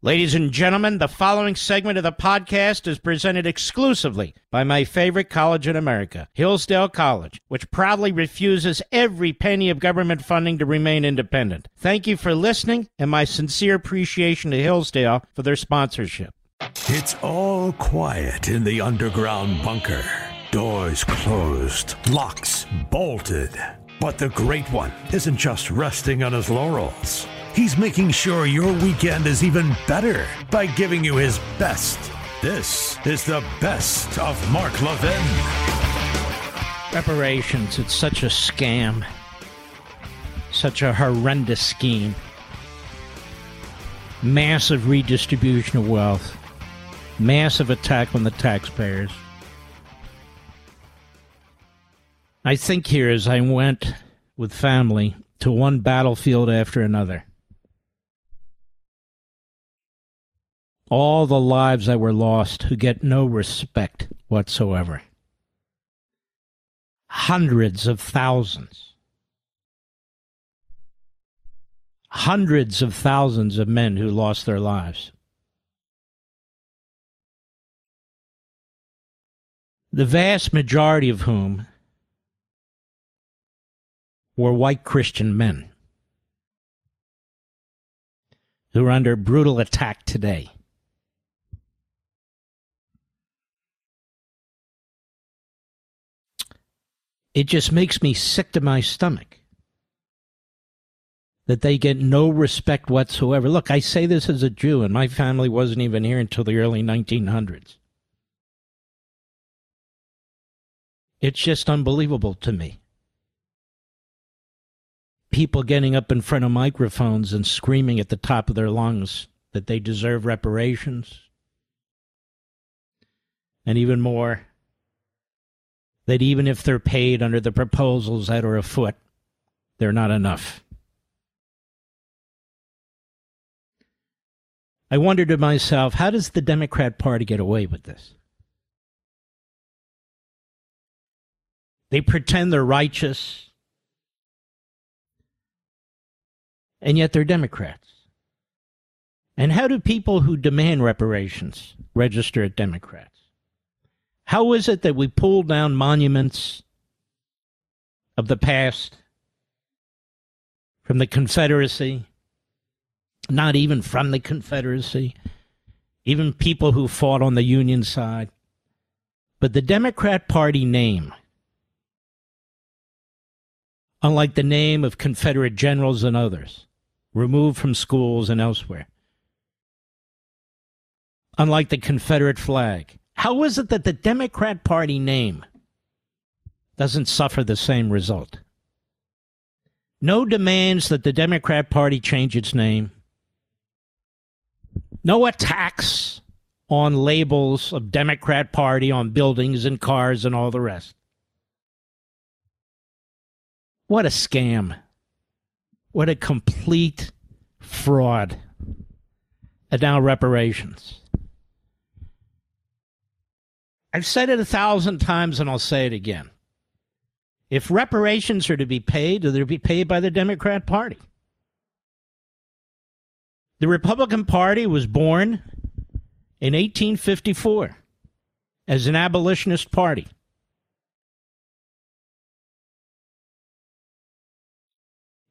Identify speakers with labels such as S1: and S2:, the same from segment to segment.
S1: Ladies and gentlemen, the following segment of the podcast is presented exclusively by my favorite college in America, Hillsdale College, which proudly refuses every penny of government funding to remain independent. Thank you for listening and my sincere appreciation to Hillsdale for their sponsorship.
S2: It's all quiet in the underground bunker. Doors closed, locks bolted. But the Great One isn't just resting on his laurels. He's making sure your weekend is even better by giving you his best. This is the best of Mark Levin.
S1: Reparations, it's such a scam. Such a horrendous scheme. Massive redistribution of wealth. Massive attack on the taxpayers. I think here as I went with family to one battlefield after another. All the lives that were lost who get no respect whatsoever. Hundreds of thousands. Hundreds of thousands of men who lost their lives. The vast majority of whom were white Christian men who are under brutal attack today. It just makes me sick to my stomach that they get no respect whatsoever. Look, I say this as a Jew, and my family wasn't even here until the early 1900s. It's just unbelievable to me. People getting up in front of microphones and screaming at the top of their lungs that they deserve reparations. And even more, that even if they're paid under the proposals that are afoot, they're not enough. I wondered to myself, how does the Democrat Party get away with this? They pretend they're righteous, and yet they're Democrats. And how do people who demand reparations register as Democrats? How is it that we pull down monuments of the past from the Confederacy? Not even from the Confederacy, even people who fought on the Union side. But the Democrat Party name, unlike the name of Confederate generals and others, removed from schools and elsewhere, unlike the Confederate flag, how is it that the Democrat Party name doesn't suffer the same result? No demands that the Democrat Party change its name. No attacks on labels of Democrat Party on buildings and cars and all the rest. What a scam. What a complete fraud. And now reparations. I've said it a thousand times and I'll say it again. If reparations are to be paid, they're to be paid by the Democrat Party. The Republican Party was born in 1854 as an abolitionist party.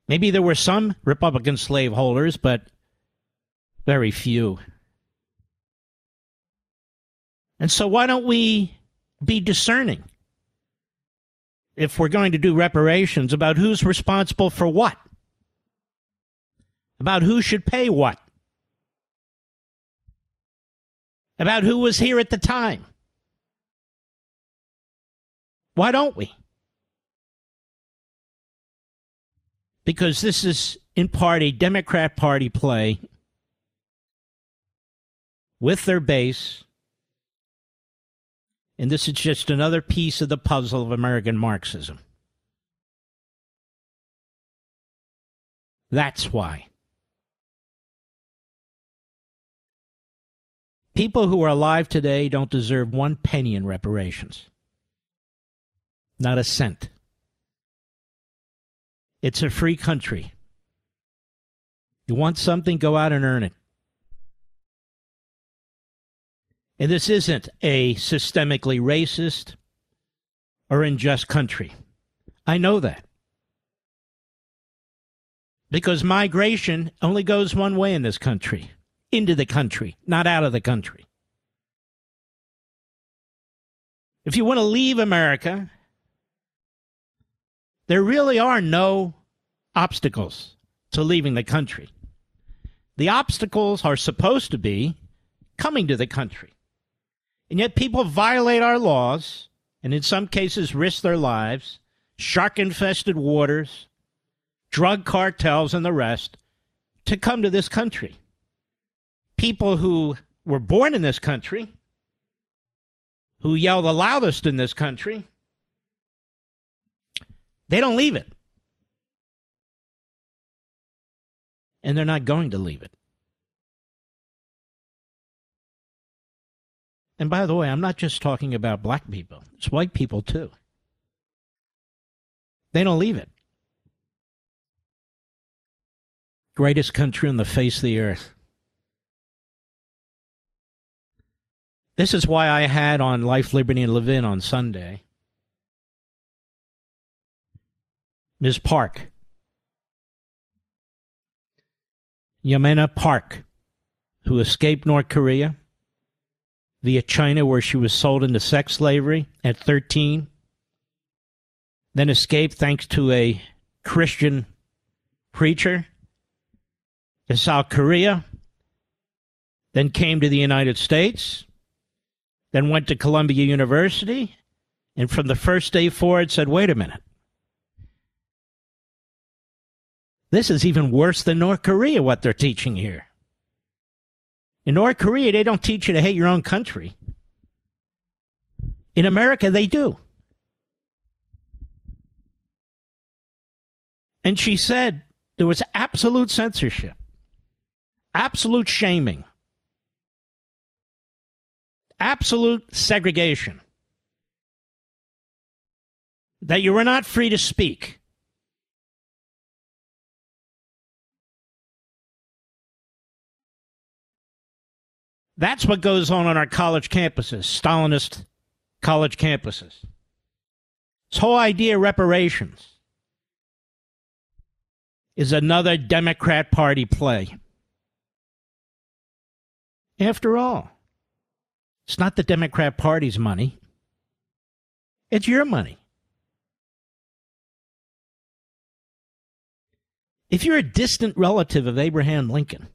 S1: Maybe there were some Republican slaveholders, but very few. And so, why don't we be discerning if we're going to do reparations about who's responsible for what? About who should pay what? About who was here at the time? Why don't we? Because this is in part a Democrat Party play with their base and this is just another piece of the puzzle of American Marxism. That's why. People who are alive today don't deserve one penny in reparations. Not a cent. It's a free country. You want something, go out and earn it. And this isn't a systemically racist or unjust country. I know that. Because migration only goes one way in this country into the country, not out of the country. If you want to leave America, there really are no obstacles to leaving the country. The obstacles are supposed to be coming to the country. And yet people violate our laws and in some cases risk their lives, shark infested waters, drug cartels, and the rest to come to this country. People who were born in this country, who yell the loudest in this country, they don't leave it. And they're not going to leave it. And by the way, I'm not just talking about black people, it's white people too. They don't leave it. Greatest country on the face of the earth. This is why I had on Life, Liberty, and Levin on Sunday Ms. Park. Yeonmi Park, who escaped North Korea via China, where she was sold into sex slavery at 13, then escaped thanks to a Christian preacher to South Korea, then came to the United States, then went to Columbia University, and from the first day forward said, wait a minute. This is even worse than North Korea, what they're teaching here. In North Korea, they don't teach you to hate your own country. In America, they do. And she said there was absolute censorship, absolute shaming, absolute segregation, that you were not free to speak. That's what goes on on our college campuses, Stalinist college campuses. This whole idea of reparations is another Democrat Party play. After all, it's not the Democrat Party's money, it's your money. If you're a distant relative of Abraham Lincoln,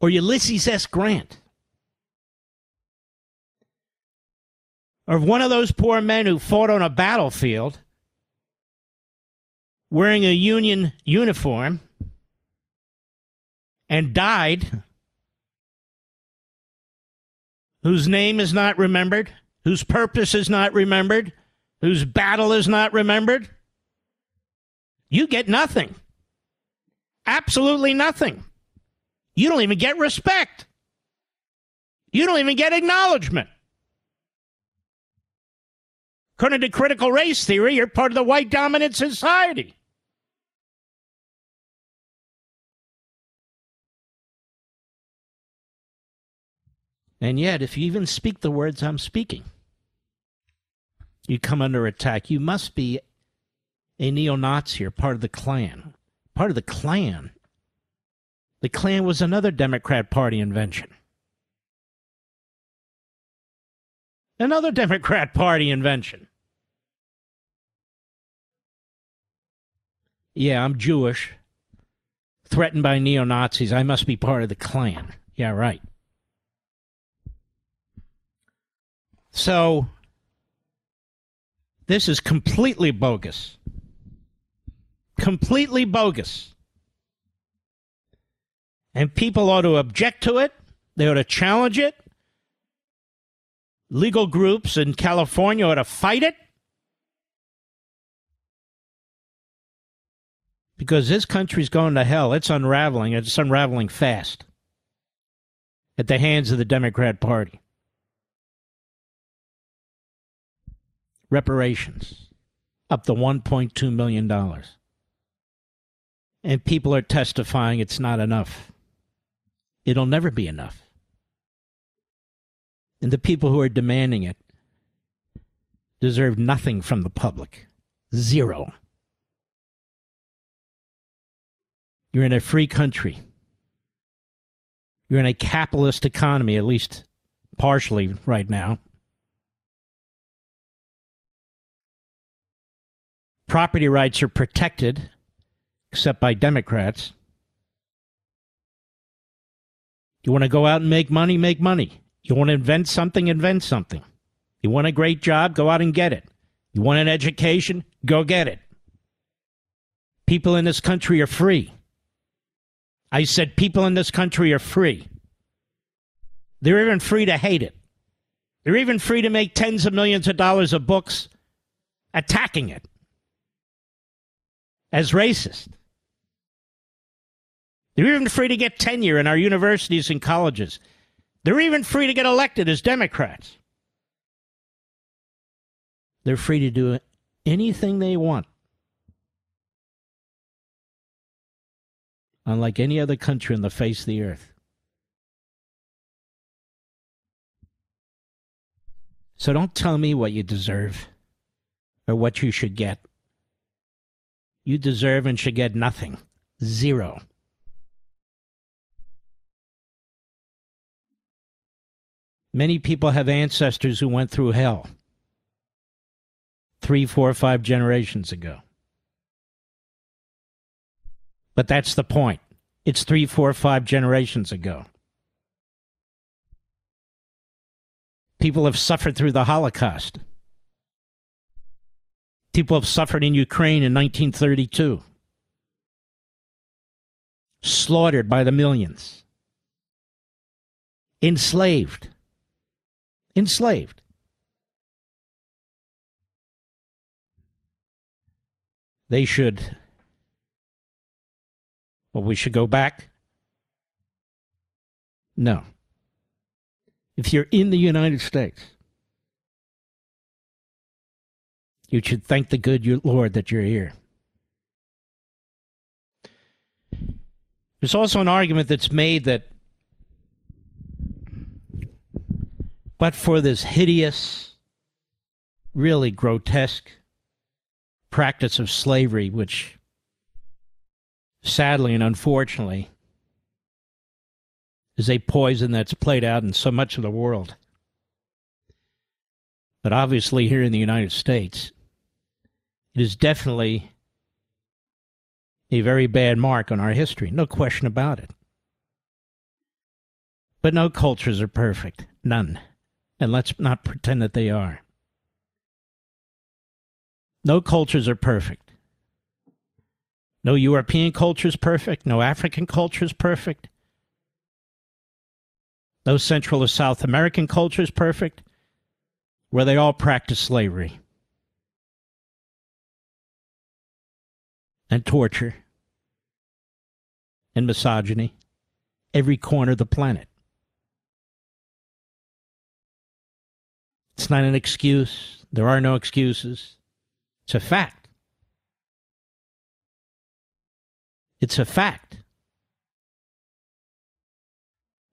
S1: or Ulysses S. Grant. Or one of those poor men who fought on a battlefield wearing a Union uniform and died, whose name is not remembered, whose purpose is not remembered, whose battle is not remembered, you get nothing. Absolutely nothing. You don't even get respect. You don't even get acknowledgement. According to critical race theory, you're part of the white dominant society. And yet, if you even speak the words I'm speaking, you come under attack. You must be a neo Nazi or part of the Klan. Part of the Klan the Klan was another Democrat Party invention. Another Democrat Party invention. Yeah, I'm Jewish. Threatened by neo Nazis. I must be part of the Klan. Yeah, right. So, this is completely bogus. Completely bogus. And people ought to object to it. They ought to challenge it. Legal groups in California ought to fight it. Because this country's going to hell. It's unraveling. It's unraveling fast at the hands of the Democrat Party. Reparations up to $1.2 million. And people are testifying it's not enough. It'll never be enough. And the people who are demanding it deserve nothing from the public. Zero. You're in a free country. You're in a capitalist economy, at least partially right now. Property rights are protected, except by Democrats. You want to go out and make money? Make money. You want to invent something? Invent something. You want a great job? Go out and get it. You want an education? Go get it. People in this country are free. I said people in this country are free. They're even free to hate it. They're even free to make tens of millions of dollars of books attacking it as racist. They're even free to get tenure in our universities and colleges. They're even free to get elected as Democrats. They're free to do anything they want. Unlike any other country on the face of the earth. So don't tell me what you deserve or what you should get. You deserve and should get nothing. Zero. Many people have ancestors who went through hell three, four, five generations ago. But that's the point. It's three, four, five generations ago. People have suffered through the Holocaust. People have suffered in Ukraine in 1932, slaughtered by the millions, enslaved enslaved. They should, well, we should go back? No. If you're in the United States, you should thank the good Lord that you're here. There's also an argument that's made that But for this hideous, really grotesque practice of slavery, which sadly and unfortunately is a poison that's played out in so much of the world. But obviously, here in the United States, it is definitely a very bad mark on our history. No question about it. But no cultures are perfect. None and let's not pretend that they are. No cultures are perfect. No European culture is perfect. No African culture is perfect. No Central or South American culture is perfect, where they all practice slavery and torture and misogyny every corner of the planet. It's not an excuse. There are no excuses. It's a fact. It's a fact.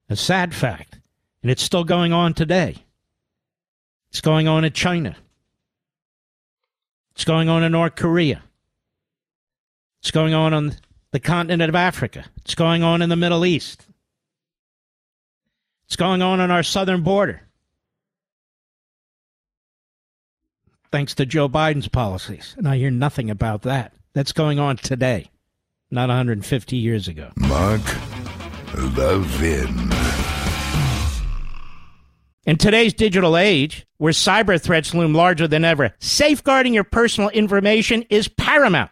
S1: A sad fact. And it's still going on today. It's going on in China. It's going on in North Korea. It's going on on the continent of Africa. It's going on in the Middle East. It's going on on our southern border. Thanks to Joe Biden's policies. And I hear nothing about that. That's going on today, not 150 years ago.
S3: Mark Levin.
S1: In today's digital age, where cyber threats loom larger than ever, safeguarding your personal information is paramount.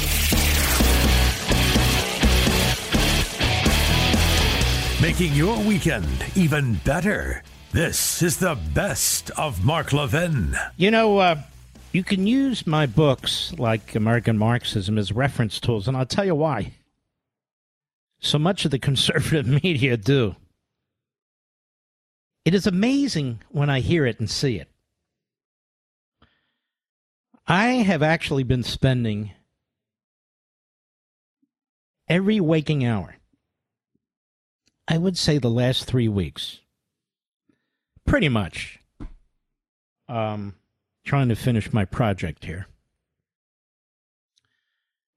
S2: Making your weekend even better. This is the best of Mark Levin.
S1: You know, uh, you can use my books like American Marxism as reference tools, and I'll tell you why. So much of the conservative media do. It is amazing when I hear it and see it. I have actually been spending every waking hour I would say the last three weeks. Pretty much. Um, trying to finish my project here.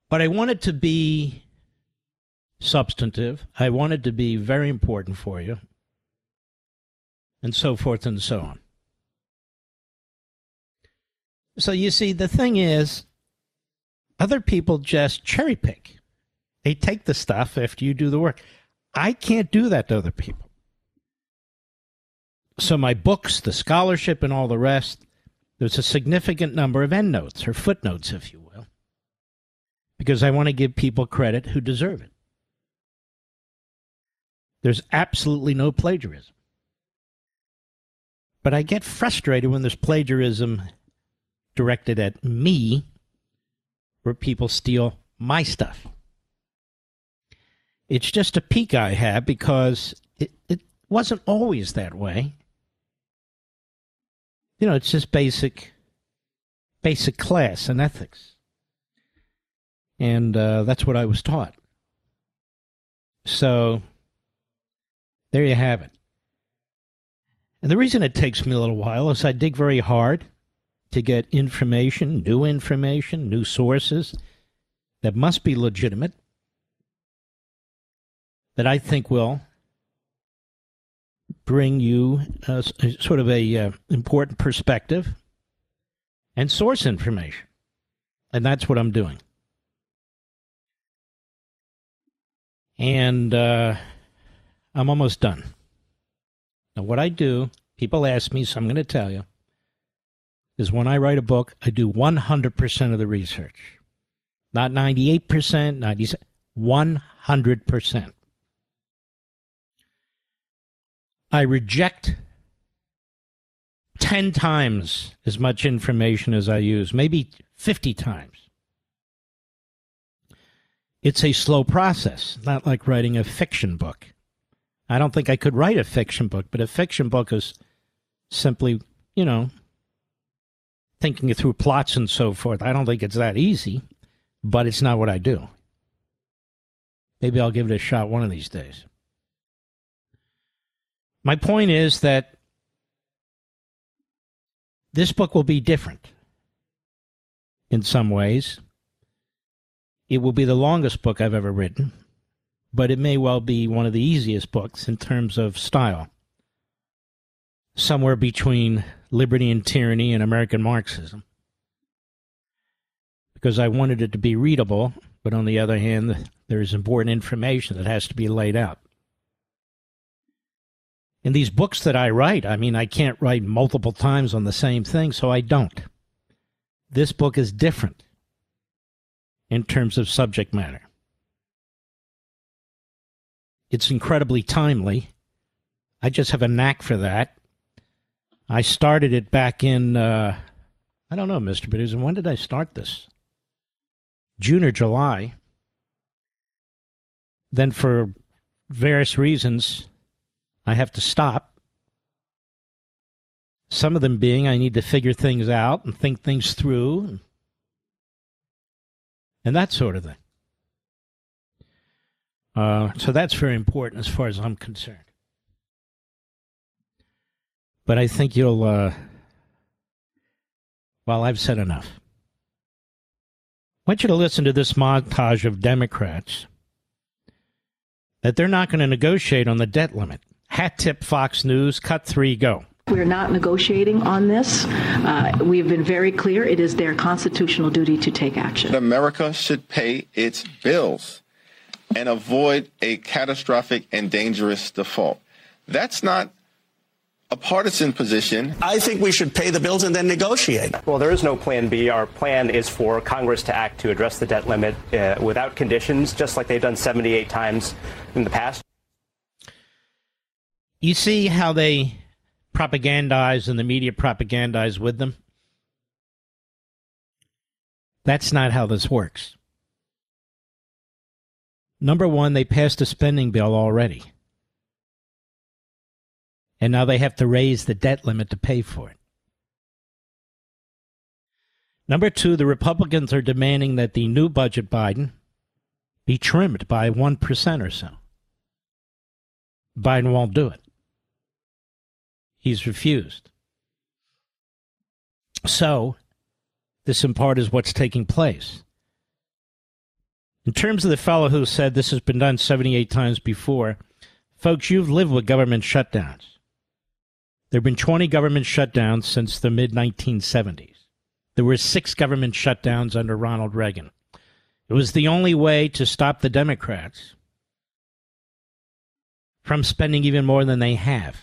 S1: But I want it to be substantive. I want it to be very important for you. And so forth and so on. So you see, the thing is, other people just cherry pick. They take the stuff after you do the work. I can't do that to other people. So my books, the scholarship, and all the rest, there's a significant number of endnotes or footnotes, if you will, because I want to give people credit who deserve it. There's absolutely no plagiarism. But I get frustrated when there's plagiarism directed at me, where people steal my stuff. It's just a peek I have because it, it wasn't always that way. You know, it's just basic, basic class and ethics. And uh, that's what I was taught. So, there you have it. And the reason it takes me a little while is I dig very hard to get information, new information, new sources that must be legitimate that I think will bring you a, sort of a uh, important perspective and source information. And that's what I'm doing. And uh, I'm almost done. Now, what I do, people ask me, so I'm going to tell you, is when I write a book, I do 100% of the research. Not 98%, 97, 100%. I reject 10 times as much information as I use, maybe 50 times. It's a slow process, not like writing a fiction book. I don't think I could write a fiction book, but a fiction book is simply, you know, thinking through plots and so forth. I don't think it's that easy, but it's not what I do. Maybe I'll give it a shot one of these days. My point is that this book will be different in some ways. It will be the longest book I've ever written, but it may well be one of the easiest books in terms of style. Somewhere between Liberty and Tyranny and American Marxism. Because I wanted it to be readable, but on the other hand, there is important information that has to be laid out in these books that I write, I mean, I can't write multiple times on the same thing, so I don't. This book is different in terms of subject matter. It's incredibly timely. I just have a knack for that. I started it back in, uh, I don't know, Mr. Producer, when did I start this? June or July. Then, for various reasons, I have to stop. Some of them being I need to figure things out and think things through and, and that sort of thing. Uh, so that's very important as far as I'm concerned. But I think you'll, uh, well, I've said enough. I want you to listen to this montage of Democrats that they're not going to negotiate on the debt limit. Hat tip Fox News, cut three, go.
S3: We're not negotiating on this. Uh, we've been very clear. It is their constitutional duty to take action.
S4: America should pay its bills and avoid a catastrophic and dangerous default. That's not a partisan position.
S5: I think we should pay the bills and then negotiate.
S6: Well, there is no plan B. Our plan is for Congress to act to address the debt limit uh, without conditions, just like they've done 78 times in the past.
S1: You see how they propagandize and the media propagandize with them? That's not how this works. Number one, they passed a spending bill already. And now they have to raise the debt limit to pay for it. Number two, the Republicans are demanding that the new budget Biden be trimmed by 1% or so. Biden won't do it. He's refused. So, this in part is what's taking place. In terms of the fellow who said this has been done 78 times before, folks, you've lived with government shutdowns. There have been 20 government shutdowns since the mid 1970s. There were six government shutdowns under Ronald Reagan. It was the only way to stop the Democrats from spending even more than they have.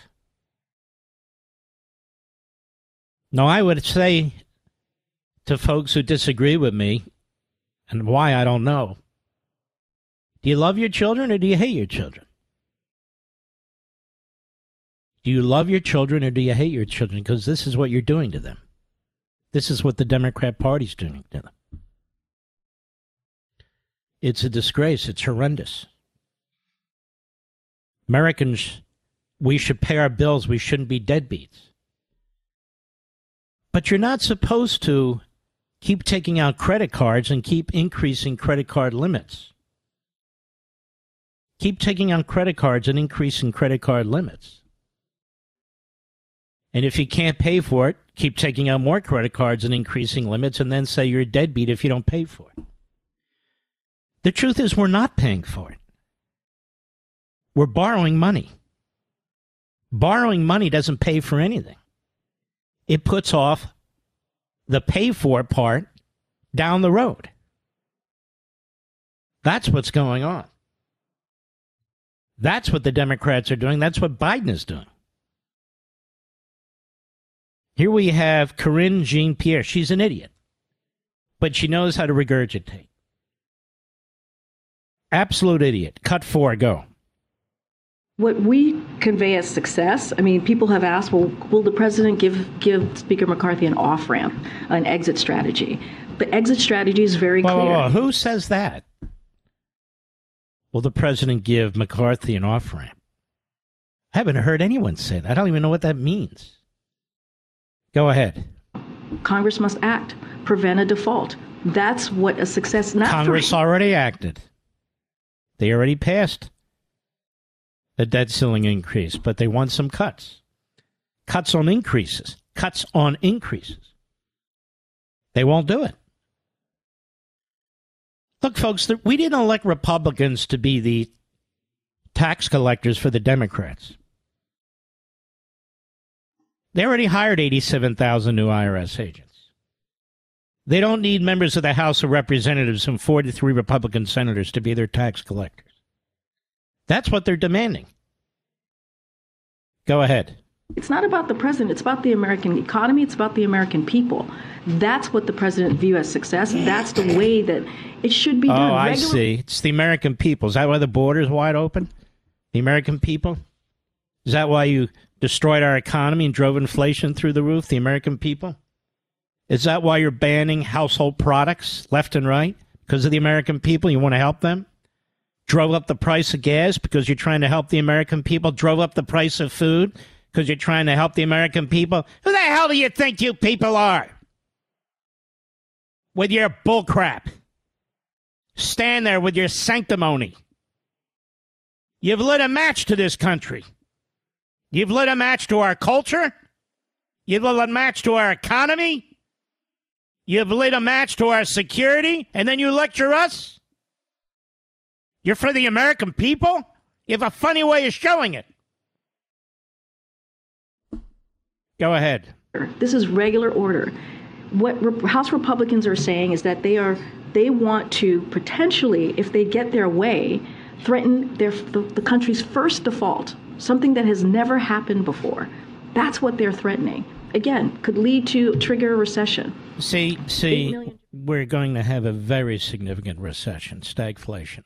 S1: Now, I would say to folks who disagree with me, and why I don't know, do you love your children or do you hate your children? Do you love your children or do you hate your children? Because this is what you're doing to them. This is what the Democrat Party's doing to them. It's a disgrace. It's horrendous. Americans, we should pay our bills. We shouldn't be deadbeats. But you're not supposed to keep taking out credit cards and keep increasing credit card limits. Keep taking out credit cards and increasing credit card limits. And if you can't pay for it, keep taking out more credit cards and increasing limits, and then say you're a deadbeat if you don't pay for it. The truth is, we're not paying for it. We're borrowing money. Borrowing money doesn't pay for anything, it puts off the pay for part down the road. That's what's going on. That's what the Democrats are doing. That's what Biden is doing. Here we have Karine Jean Pierre. She's an idiot, but she knows how to regurgitate. Absolute idiot. Cut four, go.
S3: What we convey as success, I mean, people have asked, well, will the president give, give Speaker McCarthy an off ramp, an exit strategy? The exit strategy is very
S1: Whoa,
S3: clear.
S1: whoa, whoa. Who says that? Will the president give McCarthy an off ramp? I haven't heard anyone say that. I don't even know what that means. Go ahead.
S3: Congress must act, prevent a default. That's what a success. Not
S1: Congress already acted. They already passed the debt ceiling increase, but they want some cuts. Cuts on increases. Cuts on increases. They won't do it. Look, folks, we didn't elect Republicans to be the tax collectors for the Democrats. They already hired 87,000 new IRS agents. They don't need members of the House of Representatives and 43 Republican senators to be their tax collectors. That's what they're demanding. Go ahead.
S3: It's not about the president. It's about the American economy. It's about the American people. That's what the president view as success. That's the way that it should be done.
S1: Oh, I see. It's the American people. Is that why the border is wide open? The American people? Is that why you destroyed our economy and drove inflation through the roof? The American people? Is that why you're banning household products left and right? Because of the American people? You want to help them? Drove up the price of gas because you're trying to help the American people? Drove up the price of food because you're trying to help the American people? Who the hell do you think you people are? With your bullcrap. Stand there with your sanctimony. You've lit a match to this country. You've lit a match to our culture. You've lit a match to our economy. You've lit a match to our security, and then you lecture us? You're for the American people? You have a funny way of showing it. Go ahead.
S3: This is regular order. What Re- House Republicans are saying is that they are they want to potentially, if they get their way, threaten their the, the country's first default, something that has never happened before. That's what they're threatening. Again, could lead to trigger a recession.
S1: See, see, we're going to have a very significant recession, stagflation.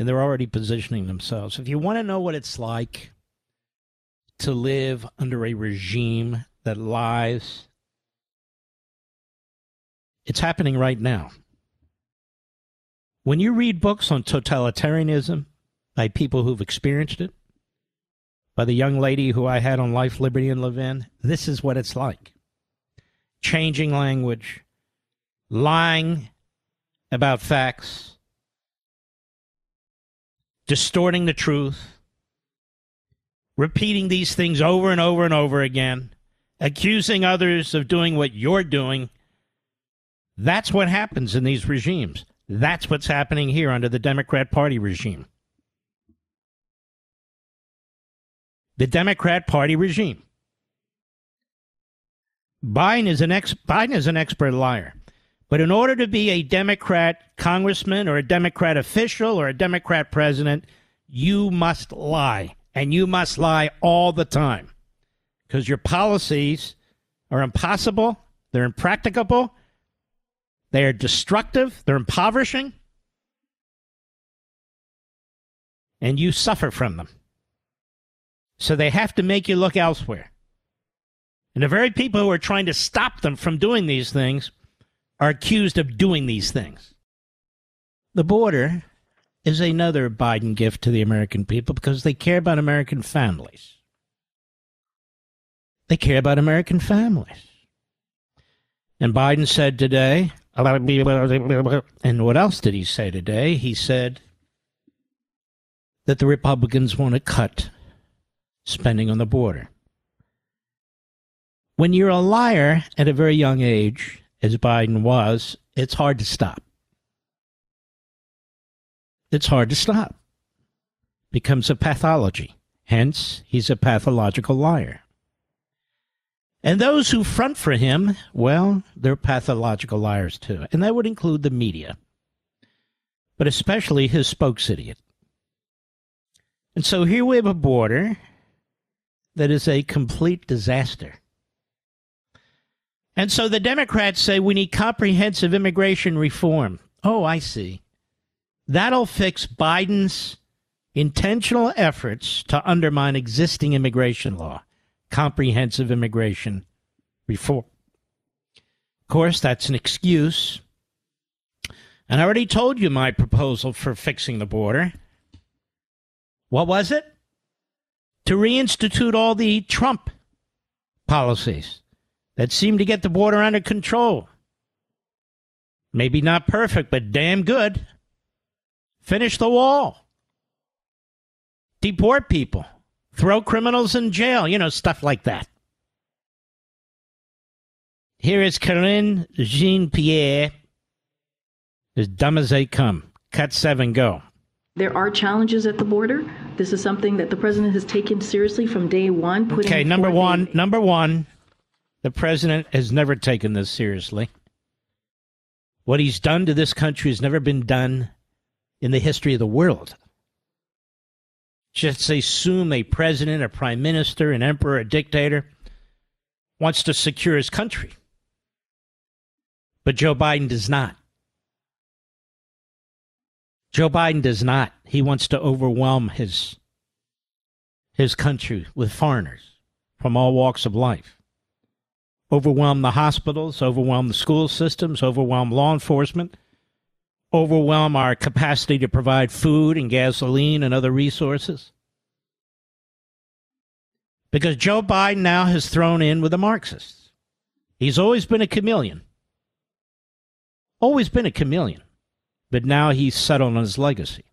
S1: And they're already positioning themselves. If you want to know what it's like to live under a regime that lies, it's happening right now. When you read books on totalitarianism by people who've experienced it, by the young lady who I had on Life, Liberty, and Levin, this is what it's like changing language, lying about facts, distorting the truth, repeating these things over and over and over again, accusing others of doing what you're doing. That's what happens in these regimes. That's what's happening here under the Democrat Party regime. The Democrat Party regime. Biden is an ex Biden is an expert liar. But in order to be a Democrat congressman or a Democrat official or a Democrat president, you must lie. And you must lie all the time. Because your policies are impossible, they're impracticable, they are destructive, they're impoverishing, and you suffer from them. So they have to make you look elsewhere. And the very people who are trying to stop them from doing these things are accused of doing these things. The border is another Biden gift to the American people because they care about American families. They care about American families. And Biden said today, and what else did he say today? He said that the Republicans want to cut spending on the border. When you're a liar at a very young age, as Biden was, it's hard to stop. It's hard to stop. Becomes a pathology. Hence, he's a pathological liar. And those who front for him, well, they're pathological liars too. And that would include the media, but especially his spokes idiot. And so here we have a border that is a complete disaster. And so the Democrats say we need comprehensive immigration reform. Oh, I see. That'll fix Biden's intentional efforts to undermine existing immigration law, comprehensive immigration reform. Of course, that's an excuse. And I already told you my proposal for fixing the border. What was it? To reinstitute all the Trump policies that seem to get the border under control. Maybe not perfect, but damn good. Finish the wall. Deport people. Throw criminals in jail. You know, stuff like that. Here is Karine Jean Pierre. As dumb as they come. Cut seven, go.
S3: There are challenges at the border. This is something that the president has taken seriously from day one.
S1: Okay, number one. Number one. The president has never taken this seriously. What he's done to this country has never been done in the history of the world. Just assume a president, a prime minister, an emperor, a dictator wants to secure his country. But Joe Biden does not. Joe Biden does not. He wants to overwhelm his his country with foreigners from all walks of life. Overwhelm the hospitals, overwhelm the school systems, overwhelm law enforcement, overwhelm our capacity to provide food and gasoline and other resources. Because Joe Biden now has thrown in with the Marxists. He's always been a chameleon. Always been a chameleon. But now he's settled on his legacy.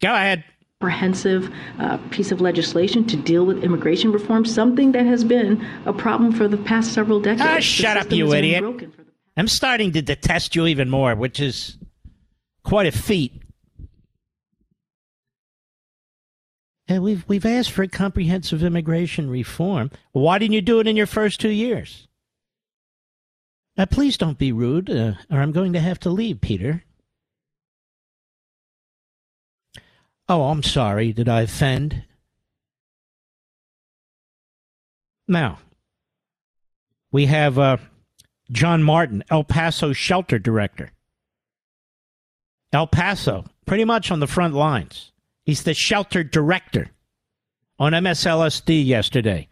S1: Go ahead.
S3: Comprehensive uh, piece of legislation to deal with immigration reform, something that has been a problem for the past several decades.
S1: Ah, shut up, you idiot. I'm starting to detest you even more, which is quite a feat. Hey, we've we've asked for a comprehensive immigration reform. Why didn't you do it in your first two years? Now, please don't be rude, uh, or I'm going to have to leave, Peter. Oh, I'm sorry. Did I offend? Now, we have uh, John Martin, El Paso shelter director. El Paso, pretty much on the front lines. He's the shelter director on MSLSD yesterday.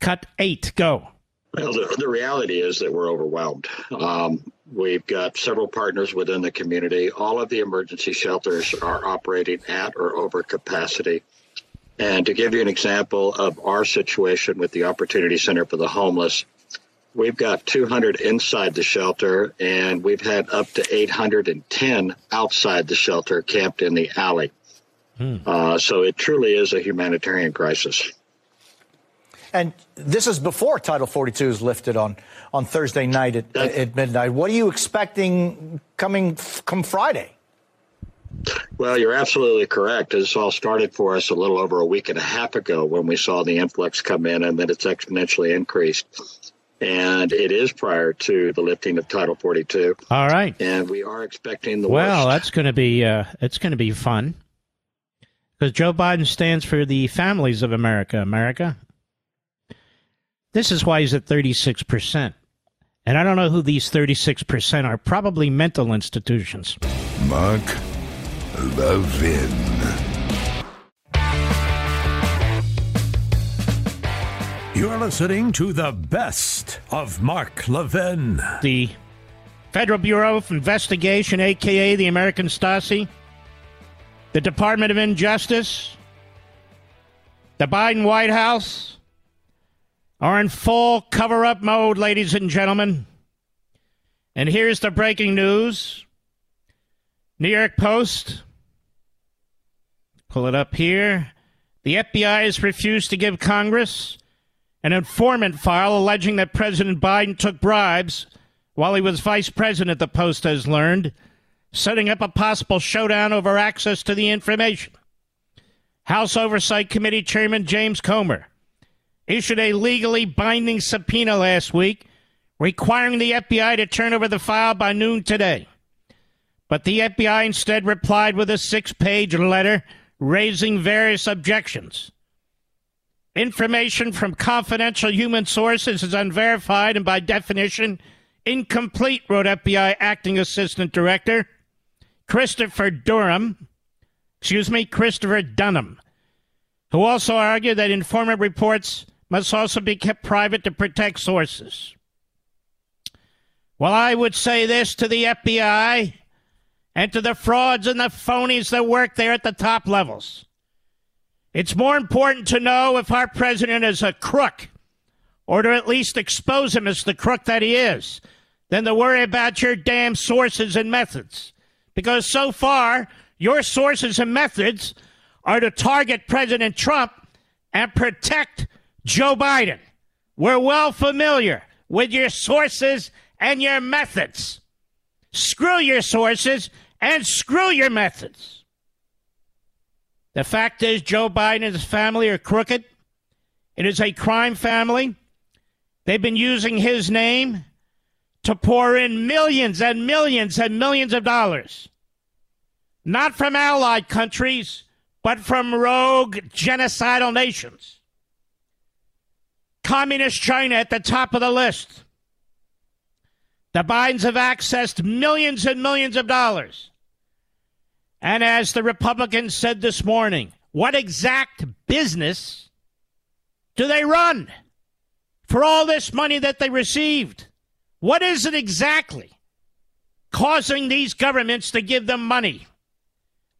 S1: Cut eight, go.
S7: Well, the, the reality is that we're overwhelmed. Um, we've got several partners within the community. All of the emergency shelters are operating at or over capacity. And to give you an example of our situation with the Opportunity Center for the Homeless, we've got 200 inside the shelter, and we've had up to 810 outside the shelter camped in the alley. Hmm. Uh, so it truly is a humanitarian crisis.
S8: And this is before Title 42 is lifted on, on Thursday night at, at midnight. What are you expecting coming come Friday?
S7: Well, you're absolutely correct. This all started for us a little over a week and a half ago when we saw the influx come in, and then it's exponentially increased. And it is prior to the lifting of Title 42.
S1: All right.
S7: And we are expecting the
S1: well,
S7: worst.
S1: that's going to be uh, it's going to be fun because Joe Biden stands for the families of America. America. This is why he's at 36 percent. And I don't know who these 36% are. Probably mental institutions.
S2: Mark Levin. You're listening to the best of Mark Levin.
S1: The Federal Bureau of Investigation, aka the American Stasi, the Department of Injustice, the Biden White House are in full cover up mode, ladies and gentlemen. And here's the breaking news New York Post. Pull it up here. The FBI has refused to give Congress an informant file alleging that President Biden took bribes while he was vice president, the Post has learned, setting up a possible showdown over access to the information. House Oversight Committee Chairman James Comer issued a legally binding subpoena last week requiring the FBI to turn over the file by noon today. But the FBI instead replied with a six page letter raising various objections. Information from confidential human sources is unverified and by definition incomplete, wrote FBI Acting Assistant Director Christopher Durham, excuse me, Christopher Dunham, who also argued that informant reports must also be kept private to protect sources. Well, I would say this to the FBI and to the frauds and the phonies that work there at the top levels. It's more important to know if our president is a crook, or to at least expose him as the crook that he is, than to worry about your damn sources and methods. Because so far, your sources and methods are to target President Trump and protect Joe Biden. We're well familiar with your sources and your methods. Screw your sources and screw your methods. The fact is, Joe Biden and his family are crooked. It is a crime family. They've been using his name to pour in millions and millions and millions of dollars. Not from allied countries, but from rogue genocidal nations. Communist China at the top of the list. The Bidens have accessed millions and millions of dollars. And as the Republicans said this morning, what exact business do they run for all this money that they received? What is it exactly causing these governments to give them money?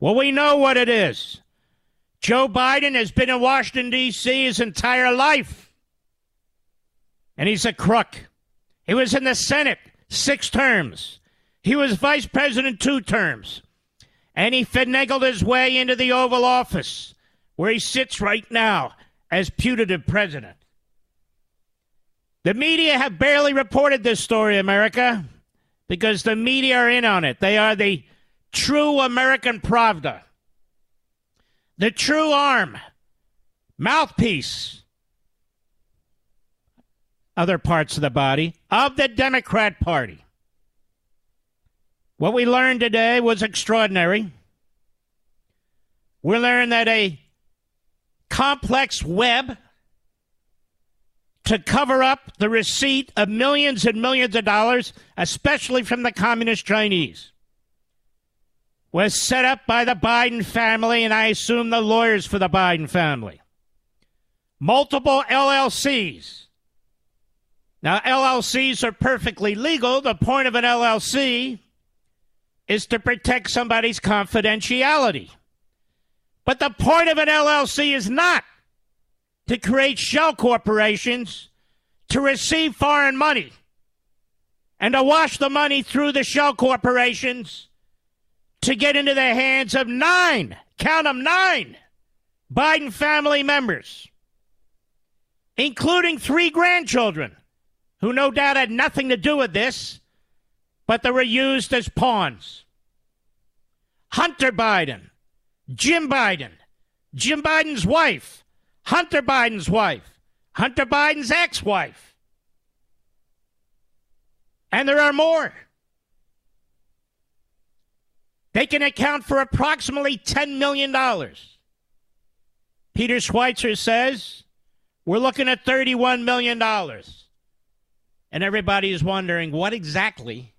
S1: Well, we know what it is. Joe Biden has been in Washington, D.C. his entire life. And he's a crook. He was in the Senate six terms. He was vice president two terms. And he finagled his way into the Oval Office, where he sits right now as putative president. The media have barely reported this story, America, because the media are in on it. They are the true American Pravda. the true arm, mouthpiece, other parts of the body of the Democrat Party. What we learned today was extraordinary. We learned that a complex web to cover up the receipt of millions and millions of dollars, especially from the communist Chinese, was set up by the Biden family, and I assume the lawyers for the Biden family. Multiple LLCs. Now, LLCs are perfectly legal. The point of an LLC is to protect somebody's confidentiality. But the point of an LLC is not to create shell corporations to receive foreign money and to wash the money through the shell corporations to get into the hands of nine, count them nine, Biden family members, including three grandchildren who no doubt had nothing to do with this, but they were used as pawns. Hunter Biden, Jim Biden, Jim Biden's wife, Hunter Biden's wife, Hunter Biden's ex wife. And there are more. They can account for approximately $10 million. Peter Schweizer says we're looking at $31 million. And everybody is wondering what exactly,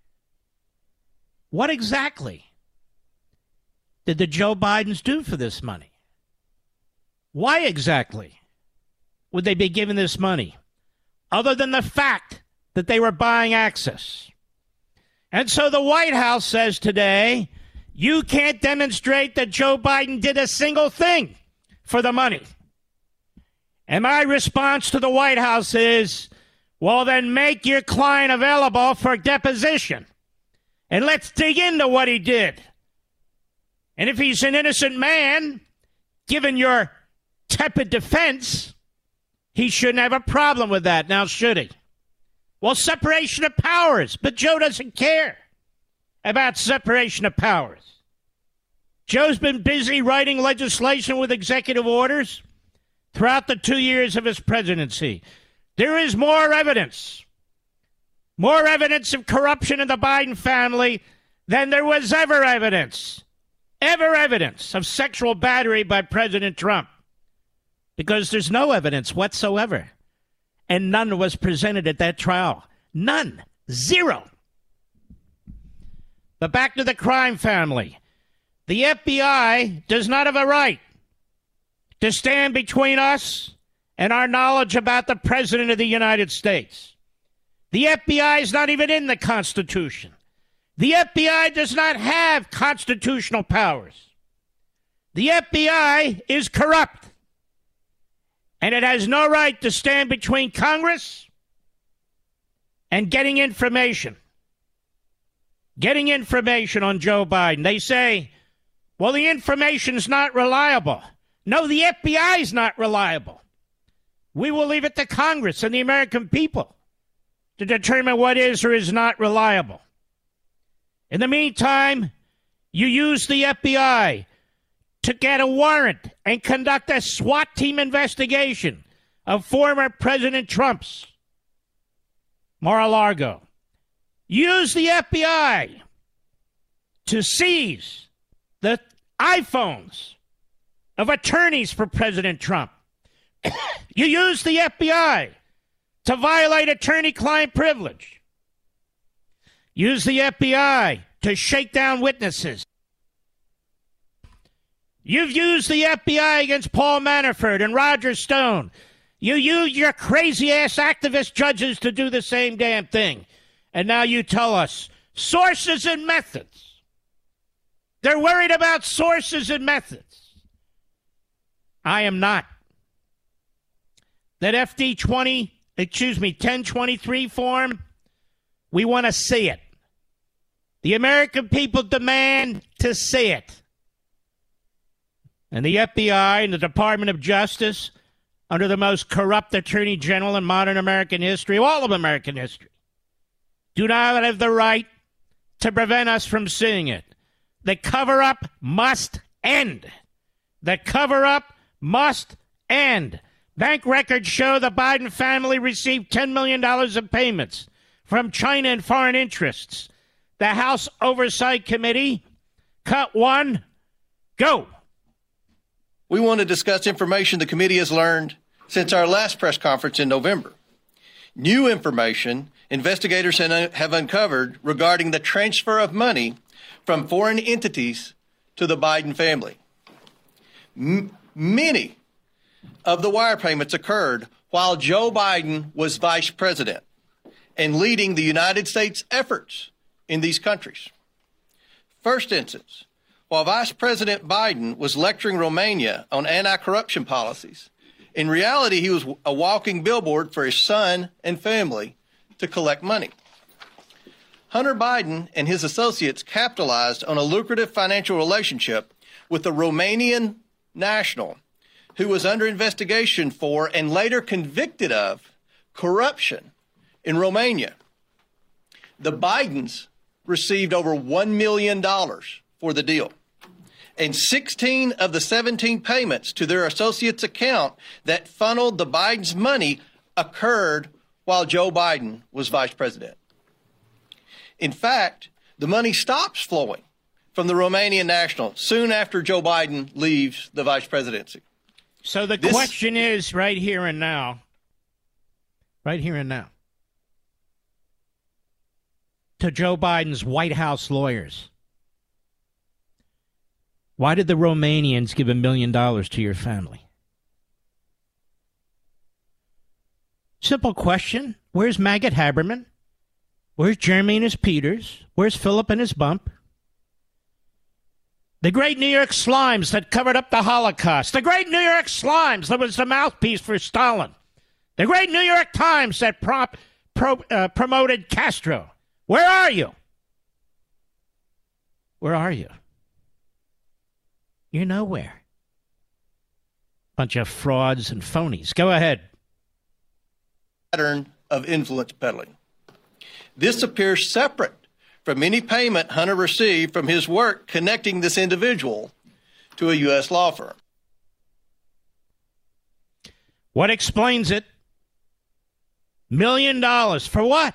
S1: what exactly did the Joe Bidens do for this money? Why exactly would they be given this money? Other than the fact that they were buying access. And so the White House says today, you can't demonstrate that Joe Biden did a single thing for the money. And my response to the White House is, well, then make your client available for deposition. And let's dig into what he did. And if he's an innocent man, given your tepid defense, he shouldn't have a problem with that. Now, should he? Well, separation of powers, but Joe doesn't care about separation of powers. Joe's been busy writing legislation with executive orders throughout the two years of his presidency. There is more evidence, more evidence of corruption in the Biden family than there was ever evidence, ever evidence of sexual battery by President Trump because there's no evidence whatsoever. And none was presented at that trial. None. Zero. But back to the crime family. The FBI does not have a right to stand between us and our knowledge about the President of the United States. The FBI is not even in the Constitution. The FBI does not have constitutional powers. The FBI is corrupt and it has no right to stand between Congress and getting information. Getting information on Joe Biden. They say, well, the information's not reliable. No, the FBI is not reliable. We will leave it to Congress and the American people to determine what is or is not reliable. In the meantime, you use the FBI to get a warrant and conduct a SWAT team investigation of former President Trump's Mar a Lago. Use the FBI to seize the iPhones of attorneys for President Trump. you use the FBI to violate attorney client privilege. Use the FBI to shake down witnesses. You've used the FBI against Paul Manafort and Roger Stone. You use your crazy ass activist judges to do the same damn thing. And now you tell us sources and methods. They're worried about sources and methods. I am not. That FD 20, excuse me, 1023 form, we want to see it. The American people demand to see it. And the FBI and the Department of Justice, under the most corrupt attorney general in modern American history, all of American history, do not have the right to prevent us from seeing it. The cover up must end. The cover up must end. Bank records show the Biden family received $10 million in payments from China and foreign interests. The House Oversight Committee, cut one, go.
S9: We want to discuss information the committee has learned since our last press conference in November. New information investigators have uncovered regarding the transfer of money from foreign entities to the Biden family. M- many of the wire payments occurred while Joe Biden was vice president and leading the United States efforts in these countries. First instance, while Vice President Biden was lecturing Romania on anti corruption policies, in reality, he was a walking billboard for his son and family to collect money. Hunter Biden and his associates capitalized on a lucrative financial relationship with a Romanian national who was under investigation for and later convicted of corruption in Romania. The Bidens received over $1 million for the deal. And 16 of the 17 payments to their associates' account that funneled the Bidens' money occurred while Joe Biden was vice president. In fact, the money stops flowing from the Romanian national soon after Joe Biden leaves the vice presidency.
S1: So the this, question is right here and now, right here and now, to Joe Biden's White House lawyers. Why did the Romanians give a million dollars to your family? Simple question. Where's Maggot Haberman? Where's Jeremy and his Peters? Where's Philip and his bump? The great New York Slimes that covered up the Holocaust. The great New York Slimes that was the mouthpiece for Stalin. The great New York Times that prop, pro, uh, promoted Castro. Where are you? Where are you? You're nowhere. Bunch of frauds and phonies. Go ahead.
S9: Pattern of influence peddling. This appears separate from any payment Hunter received from his work connecting this individual to a U.S. law firm.
S1: What explains it? Million dollars for what?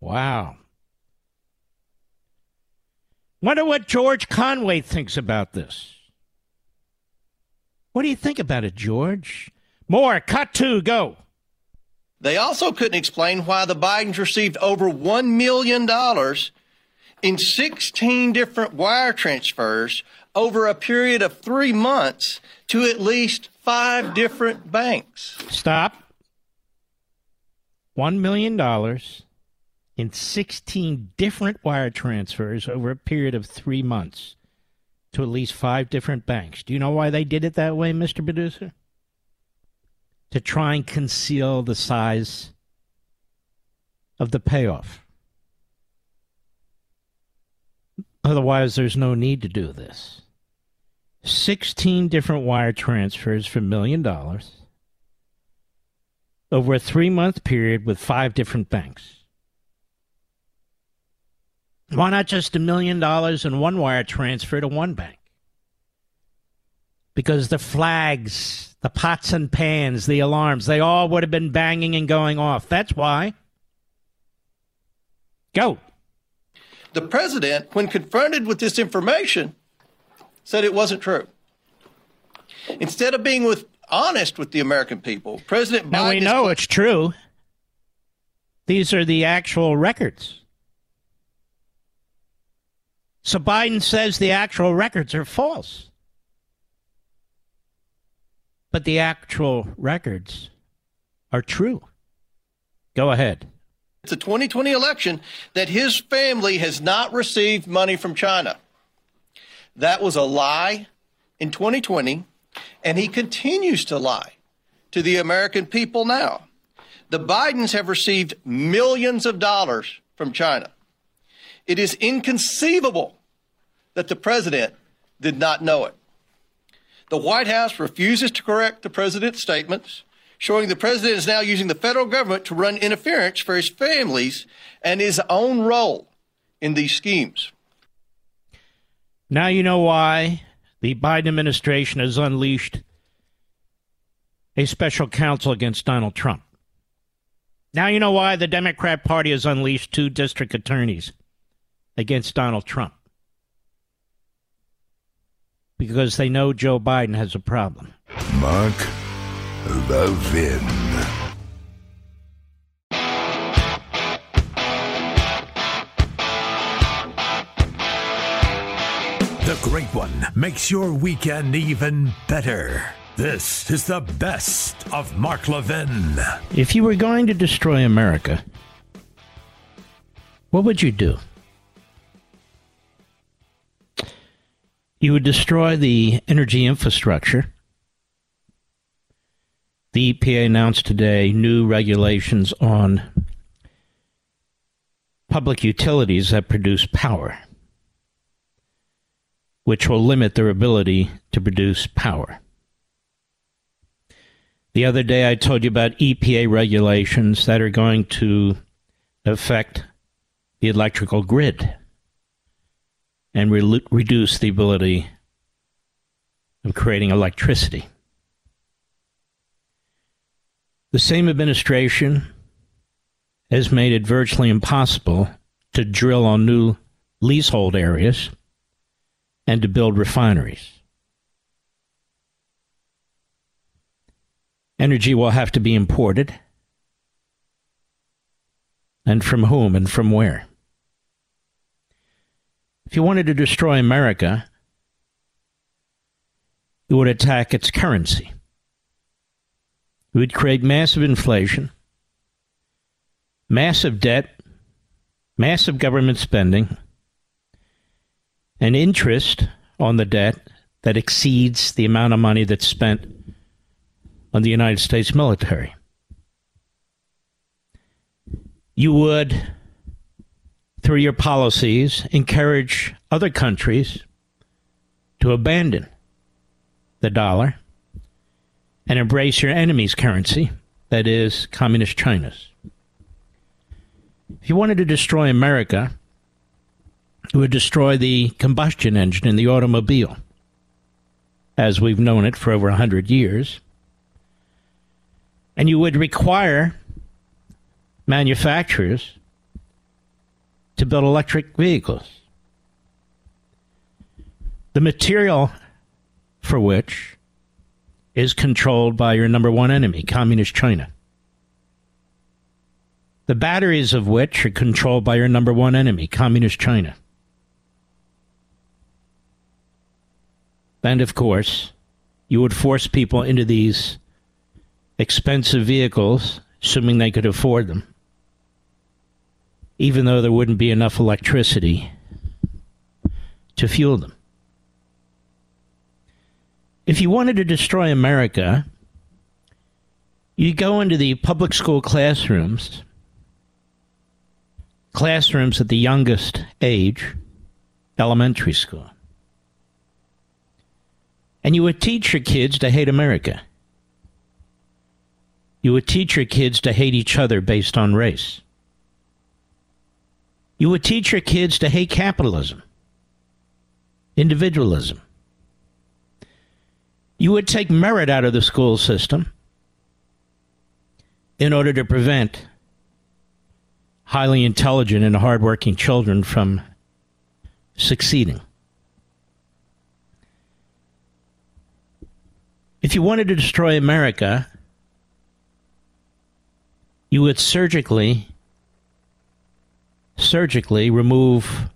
S1: Wow. Wonder what George Conway thinks about this. What do you think about it, George? More, cut two, go.
S9: They also couldn't explain why the Bidens received over $1 million in 16 different wire transfers over a period of three months to at least five different banks.
S1: Stop. $1 million in 16 different wire transfers over a period of three months to at least five different banks. Do you know why they did it that way, Mr. Producer? To try and conceal the size of the payoff. Otherwise, there's no need to do this. 16 different wire transfers for a million dollars over a three month period with five different banks. Why not just a million dollars in one wire transfer to one bank? Because the flags, the pots and pans, the alarms, they all would have been banging and going off. That's why. Go.
S9: The president, when confronted with this information, said it wasn't true. Instead of being with honest with the American people, President Biden.
S1: Now we know it's true. These are the actual records. So Biden says the actual records are false. But the actual records are true. Go ahead.
S9: It's a 2020 election that his family has not received money from China. That was a lie in 2020, and he continues to lie to the American people now. The Bidens have received millions of dollars from China. It is inconceivable that the president did not know it. The White House refuses to correct the president's statements, showing the president is now using the federal government to run interference for his families and his own role in these schemes.
S1: Now you know why the Biden administration has unleashed a special counsel against Donald Trump. Now you know why the Democrat Party has unleashed two district attorneys against Donald Trump. Because they know Joe Biden has a problem.
S10: Mark Levin.
S2: The Great One makes your weekend even better. This is the best of Mark Levin.
S1: If you were going to destroy America, what would you do? You would destroy the energy infrastructure. The EPA announced today new regulations on public utilities that produce power, which will limit their ability to produce power. The other day, I told you about EPA regulations that are going to affect the electrical grid and re- reduce the ability of creating electricity. The same administration has made it virtually impossible to drill on new leasehold areas and to build refineries. Energy will have to be imported. And from whom and from where? If you wanted to destroy America, you would attack its currency. You would create massive inflation, massive debt, massive government spending, and interest on the debt that exceeds the amount of money that's spent on the United States military. You would, through your policies, encourage other countries to abandon the dollar and embrace your enemy's currency, that is, Communist China's. If you wanted to destroy America, it would destroy the combustion engine in the automobile, as we've known it for over a hundred years and you would require manufacturers to build electric vehicles. The material for which is controlled by your number one enemy, Communist China. The batteries of which are controlled by your number one enemy, Communist China. And of course, you would force people into these expensive vehicles, assuming they could afford them, even though there wouldn't be enough electricity to fuel them. If you wanted to destroy America, you go into the public school classrooms, classrooms at the youngest age, elementary school, and you would teach your kids to hate America. You would teach your kids to hate each other based on race. You would teach your kids to hate capitalism, individualism. You would take merit out of the school system in order to prevent highly intelligent and hardworking children from succeeding. If you wanted to destroy America, you would surgically surgically remove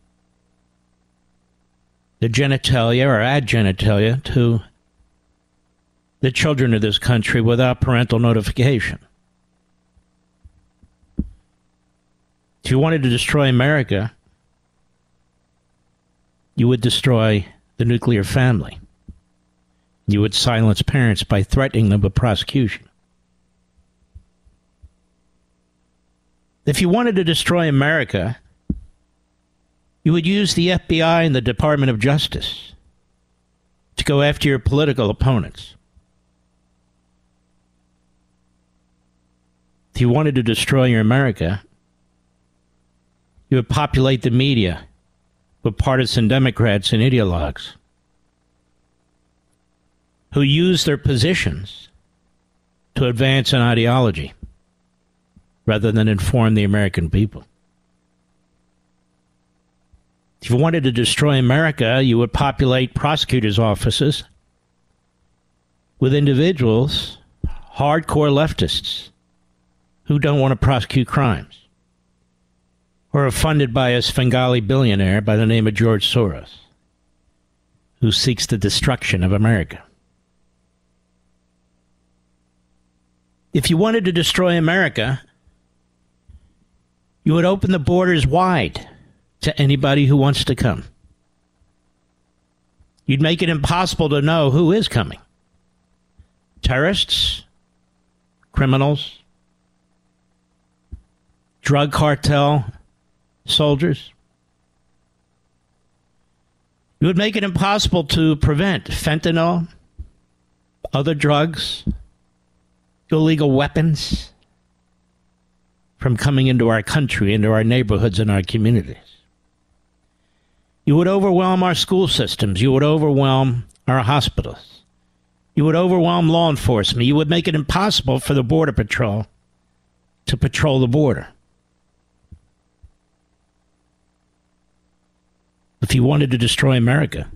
S1: the genitalia or add genitalia to the children of this country without parental notification. If you wanted to destroy America, you would destroy the nuclear family. You would silence parents by threatening them with prosecution. If you wanted to destroy America, you would use the FBI and the Department of Justice to go after your political opponents. If you wanted to destroy your America, you would populate the media with partisan Democrats and ideologues who use their positions to advance an ideology rather than inform the American people. If you wanted to destroy America, you would populate prosecutors' offices with individuals, hardcore leftists, who don't want to prosecute crimes or are funded by a Svengali billionaire by the name of George Soros, who seeks the destruction of America. If you wanted to destroy America, you would open the borders wide to anybody who wants to come. You'd make it impossible to know who is coming terrorists, criminals, drug cartel soldiers. You would make it impossible to prevent fentanyl, other drugs, illegal weapons from coming into our country, into our neighborhoods, and our communities. You would overwhelm our school systems. You would overwhelm our hospitals. You would overwhelm law enforcement. You would make it impossible for the Border Patrol to patrol the border. If you wanted to destroy America,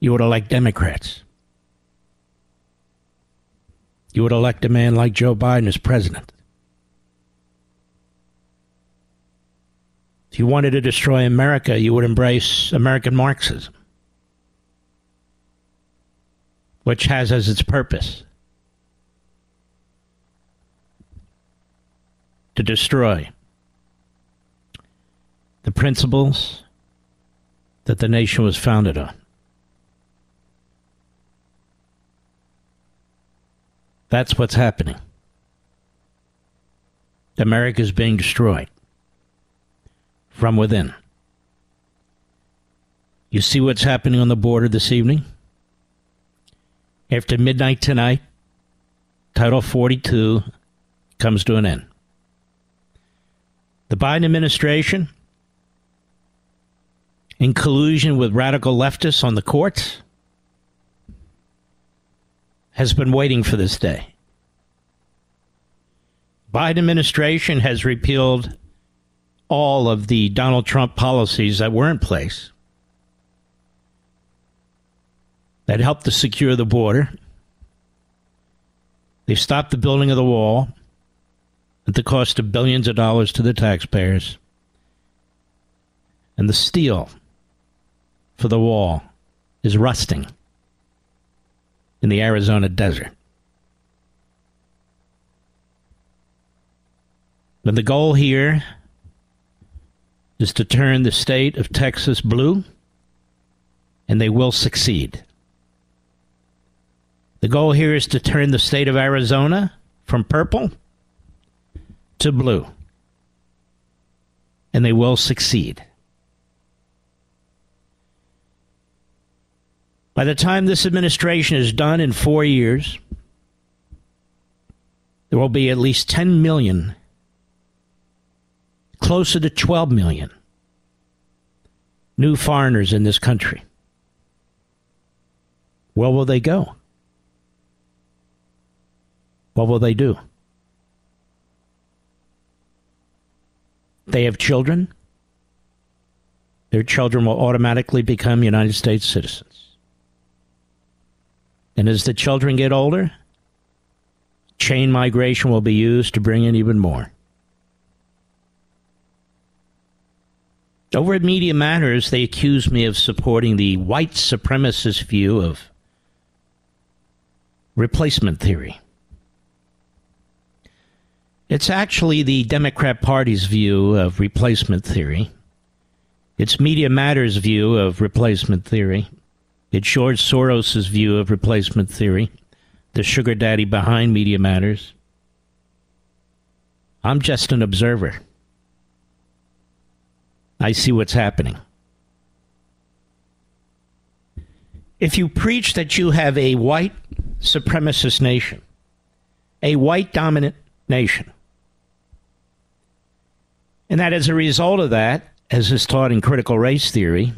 S1: you would elect Democrats. You would elect a man like Joe Biden as president. If you wanted to destroy America, you would embrace American Marxism, which has as its purpose to destroy the principles that the nation was founded on. That's what's happening. America is being destroyed from within. You see what's happening on the border this evening? After midnight tonight, Title 42 comes to an end. The Biden administration, in collusion with radical leftists on the courts, has been waiting for this day. Biden administration has repealed all of the Donald Trump policies that were in place that helped to secure the border. They've stopped the building of the wall at the cost of billions of dollars to the taxpayers. And the steel for the wall is rusting in the Arizona desert. But the goal here is to turn the state of Texas blue, and they will succeed. The goal here is to turn the state of Arizona from purple to blue, and they will succeed. By the time this administration is done in four years, there will be at least 10 million closer to 12 million new foreigners in this country. Where will they go? What will they do? They have children. Their children will automatically become United States citizens. And as the children get older, chain migration will be used to bring in even more. Over at Media Matters, they accuse me of supporting the white supremacist view of replacement theory. It's actually the Democrat Party's view of replacement theory. It's Media Matters' view of replacement theory. It's George Soros' view of replacement theory, the sugar daddy behind Media Matters. I'm just an observer. I see what's happening. If you preach that you have a white supremacist nation, a white dominant nation, And that as a result of that, as is taught in critical race theory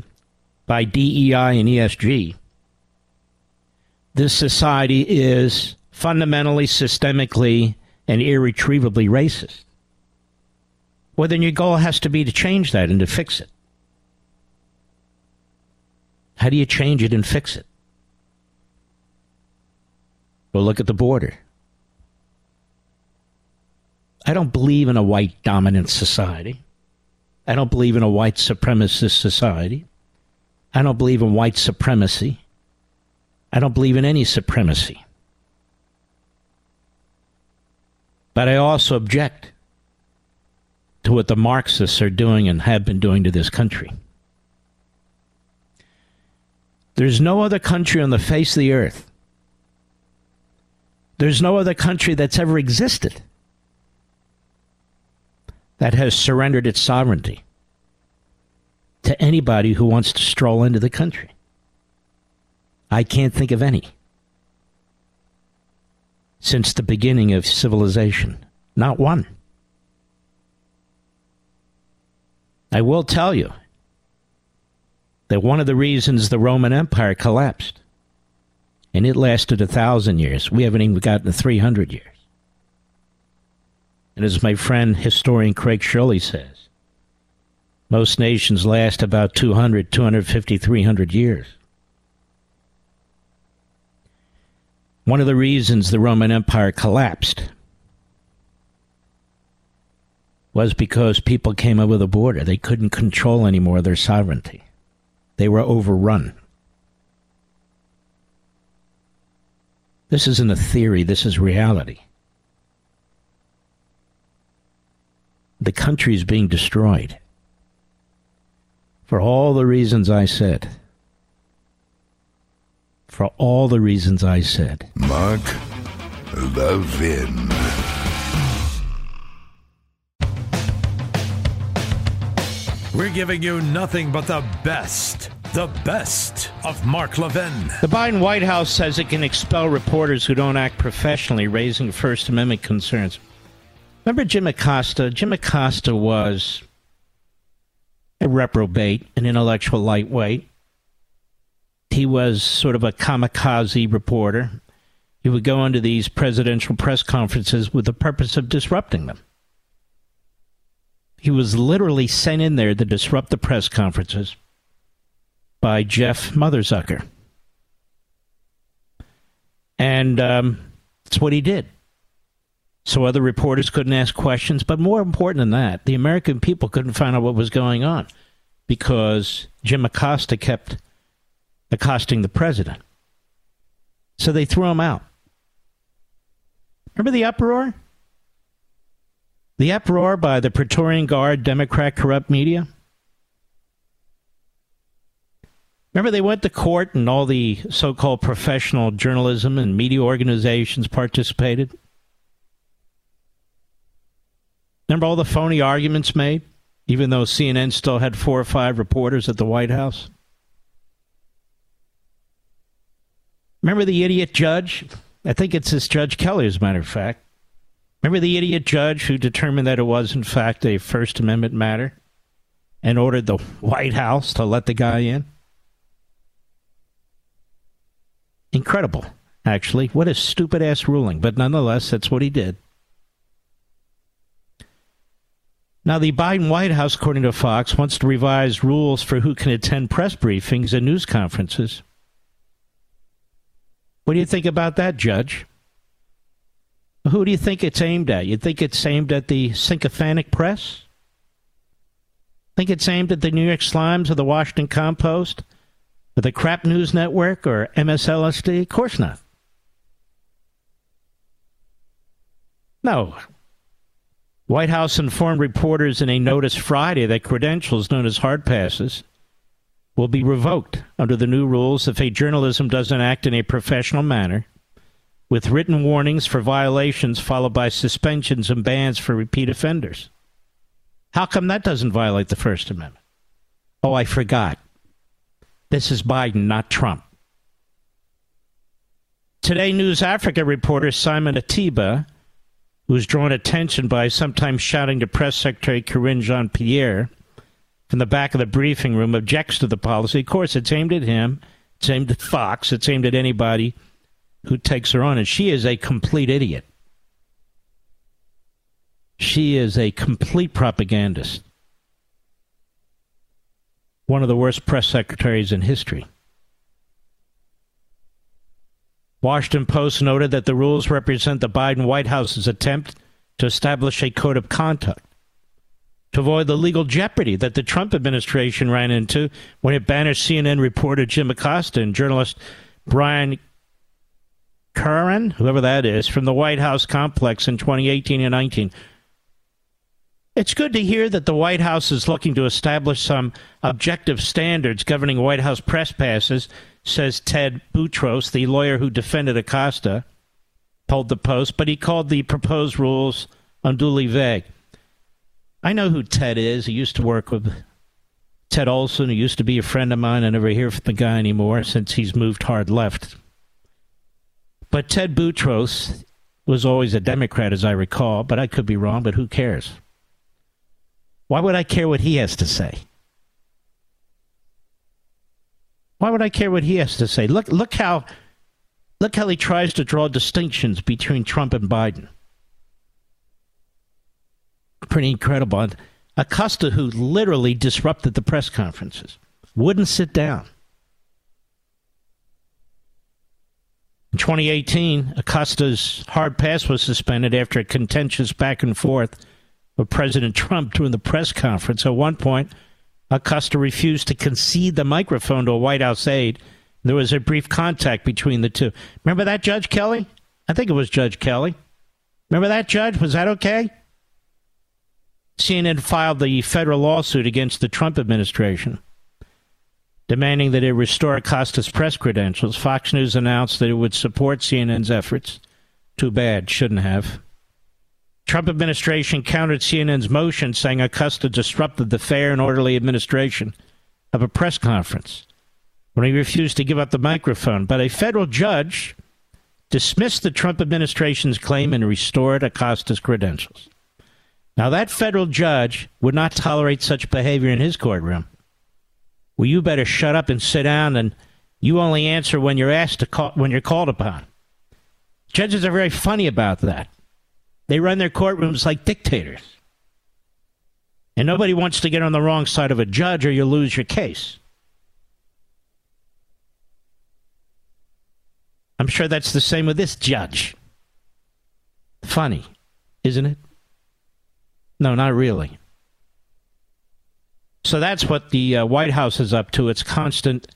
S1: by DEI and ESG, this society is fundamentally, systemically, and irretrievably racist. Well, then your goal has to be to change that and to fix it. How do you change it and fix it? Well, look at the border. I don't believe in a white dominant society. I don't believe in a white supremacist society. I don't believe in white supremacy. I don't believe in any supremacy. But I also object to what the Marxists are doing and have been doing to this country. There's no other country on the face of the earth. There's no other country that's ever existed that has surrendered its sovereignty to anybody who wants to stroll into the country. I can't think of any since the beginning of civilization. Not one. I will tell you that one of the reasons the Roman Empire collapsed, and it lasted a thousand years, we haven't even gotten to 300 years. And as my friend historian Craig Shirley says, most nations last about 200, 250, 300 years. One of the reasons the Roman Empire collapsed was because people came over the border. They couldn't control anymore their sovereignty. They were overrun. This isn't a theory, this is reality. The country is being destroyed for all the reasons I said for all the reasons I said.
S10: Mark Levin.
S2: We're giving you nothing but the best. The best of Mark Levin.
S1: The Biden White House says it can expel reporters who don't act professionally, raising First Amendment concerns. Remember Jim Acosta? Jim Acosta was a reprobate, an intellectual lightweight he was sort of a kamikaze reporter. He would go into these presidential press conferences with the purpose of disrupting them. He was literally sent in there to disrupt the press conferences by Jeff Motherzucker. And um, that's what he did. So other reporters couldn't ask questions. But more important than that, the American people couldn't find out what was going on because Jim Acosta kept accosting the president. So they threw him out. Remember the uproar? The uproar by the Praetorian Guard, Democrat corrupt media? Remember, they went to court and all the so called professional journalism and media organizations participated? Remember all the phony arguments made, even though CNN still had four or five reporters at the White House? Remember the idiot judge? I think it's this Judge Kelly, as a matter of fact. Remember the idiot judge who determined that it was, in fact, a First Amendment matter and ordered the White House to let the guy in? Incredible, actually. What a stupid ass ruling, but nonetheless, that's what he did. Now, the Biden White House, according to Fox, wants to revise rules for who can attend press briefings and news conferences. What do you think about that, Judge? Who do you think it's aimed at? You think it's aimed at the sycophantic press? Think it's aimed at the New York Slimes or the Washington Compost? Or the Crap News Network or MSLSD? Of course not. No. White House informed reporters in a notice Friday that credentials known as hard passes will be revoked under the new rules if a journalism doesn't act in a professional manner, with written warnings for violations followed by suspensions and bans for repeat offenders. How come that doesn't violate the First Amendment? Oh, I forgot. This is Biden, not Trump. Today, News Africa reporter Simon Ateba who was drawn attention by sometimes shouting to Press Secretary Karine Jean Pierre from the back of the briefing room, objects to the policy. Of course, it's aimed at him, it's aimed at Fox, it's aimed at anybody who takes her on, and she is a complete idiot. She is a complete propagandist. One of the worst press secretaries in history. Washington Post noted that the rules represent the Biden White House's attempt to establish a code of conduct to avoid the legal jeopardy that the Trump administration ran into when it banished CNN reporter Jim Acosta and journalist Brian Karem, whoever that is, from the White House complex in 2018 and 19. It's good to hear that the White House is looking to establish some objective standards governing White House press passes, says Ted Boutrous, the lawyer who defended Acosta, told the Post, but he called the proposed rules unduly vague. I know who Ted is. He used to work with Ted Olson, who used to be a friend of mine. I never hear from the guy anymore since he's moved hard left. But Ted Boutrous was always a Democrat, as I recall, but I could be wrong, but who cares? Why would I care what he has to say? Why would I care what he has to say? Look, look how, look how he tries to draw distinctions between Trump and Biden. Pretty incredible. Acosta, who literally disrupted the press conferences, wouldn't sit down. In 2018, Acosta's hard pass was suspended after a contentious back and forth with President Trump during the press conference. At one point, Acosta refused to concede the microphone to a White House aide. There was a brief contact between the two. Remember that, Judge Kelly? I think it was Judge Kelly. Remember that, Judge? Was that okay? CNN filed the federal lawsuit against the Trump administration, demanding that it restore Acosta's press credentials. Fox News announced that it would support CNN's efforts. Too bad, shouldn't have. Trump administration countered CNN's motion, saying Acosta disrupted the fair and orderly administration of a press conference when he refused to give up the microphone. But a federal judge dismissed the Trump administration's claim and restored Acosta's credentials. Now, that federal judge would not tolerate such behavior in his courtroom. Well, you better shut up and sit down, and you only answer when you're asked to call, when you're called upon. Judges are very funny about that. They run their courtrooms like dictators. And nobody wants to get on the wrong side of a judge or you lose your case. I'm sure that's the same with this judge. Funny, isn't it? No, not really. So that's what the uh, White House is up to its constant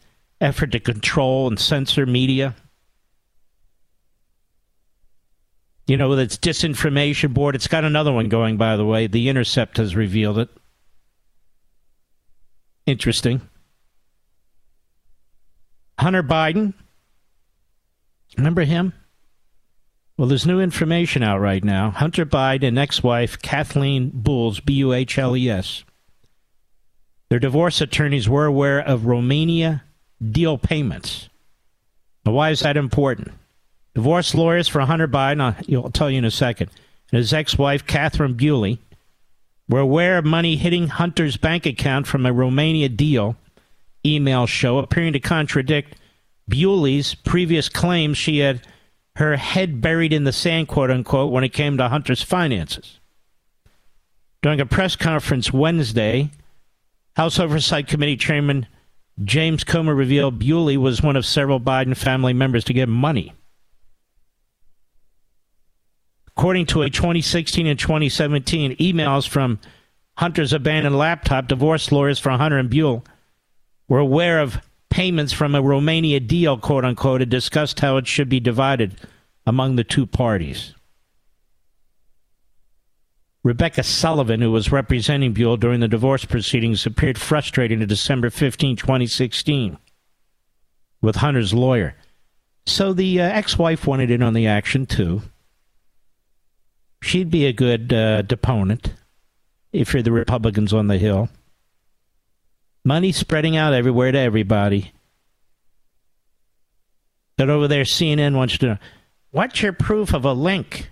S1: effort to control and censor media. You know, with its disinformation board. It's got another one going, by the way. The Intercept has revealed it. Interesting. Hunter Biden. Remember him? Well, there's new information out right now. Hunter Biden and ex wife Kathleen Buhles, B U H L E S. Their divorce attorneys were aware of Romania deal payments. Now, why is that important? Divorce lawyers for Hunter Biden, I'll, I'll tell you in a second, and his ex wife, Catherine Buhle, were aware of money hitting Hunter's bank account from a Romania deal email show, appearing to contradict Buhle's previous claims she had her head buried in the sand, quote unquote, when it came to Hunter's finances. During a press conference Wednesday, House Oversight Committee Chairman James Comer revealed Bewley was one of several Biden family members to get money. According to a 2016 and 2017 emails from Hunter's abandoned laptop, divorce lawyers for Hunter and Buhle were aware of payments from a Romania deal, quote unquote, and discussed how it should be divided among the two parties. Rebecca Sullivan, who was representing Buhle during the divorce proceedings, appeared frustrated in December 15, 2016, with Hunter's lawyer. So the uh, ex wife wanted in on the action, too. She'd be a good uh, deponent if you're the Republicans on the Hill. Money spreading out everywhere to everybody. That over there, CNN wants to know what's your proof of a link?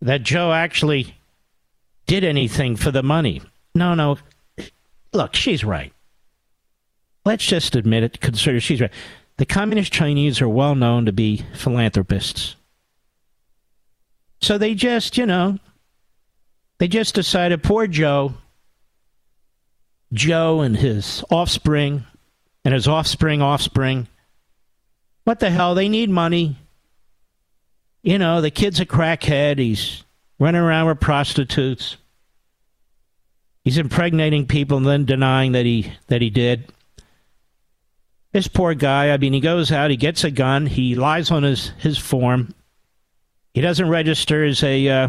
S1: that Joe actually did anything for the money. No, no. Look, she's right. Let's just admit it, consider she's right. The communist Chinese are well known to be philanthropists. So they just, you know, they just decided poor Joe, Joe and his offspring, and his offspring, offspring, what the hell? They need money. You know, the kid's a crackhead. He's running around with prostitutes. He's impregnating people and then denying that he that he did. This poor guy, I mean, he goes out, he gets a gun, he lies on his, his form. He doesn't register as a uh,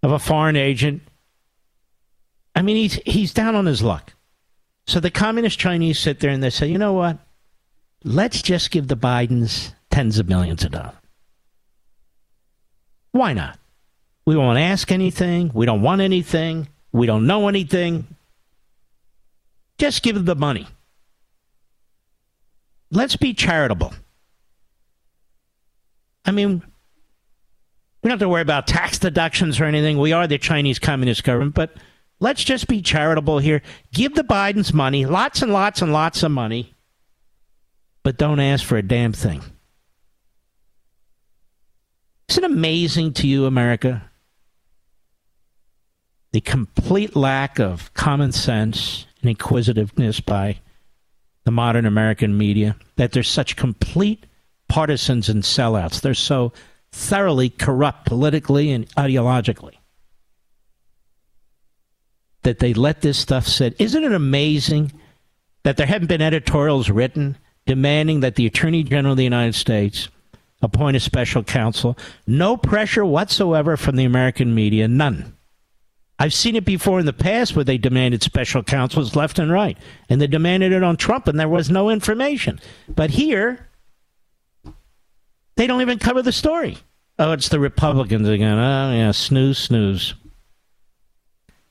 S1: of a foreign agent. I mean, he's he's down on his luck. So the communist Chinese sit there and they say, you know what? Let's just give the Bidens tens of millions of dollars. Why not? We won't ask anything. We don't want anything. We don't know anything. Just give them the money. Let's be charitable. I mean, we don't have to worry about tax deductions or anything. We are the Chinese Communist government, but let's just be charitable here. Give the Bidens money, lots and lots and lots of money, but don't ask for a damn thing. Isn't it amazing to you, America? The complete lack of common sense and inquisitiveness by the modern American media, that they're such complete partisans and sellouts. They're so thoroughly corrupt politically and ideologically that they let this stuff sit. Isn't it amazing that there haven't been editorials written demanding that the Attorney General of the United States appoint a special counsel? No pressure whatsoever from the American media, none. I've seen it before in the past where they demanded special counsels left and right, and they demanded it on Trump, and there was no information. But here, they don't even cover the story. Oh, it's the Republicans again. Oh, yeah, snooze, snooze.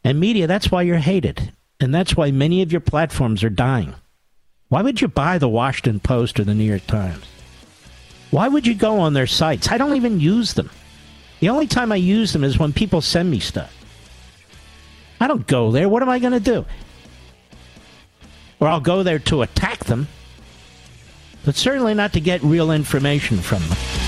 S1: And media, that's why you're hated. And that's why many of your platforms are dying. Why would you buy the Washington Post or the New York Times? Why would you go on their sites? I don't even use them. The only time I use them is when people send me stuff. I don't go there. What am I going to do? Or I'll go there to attack them, but certainly not to get real information from them.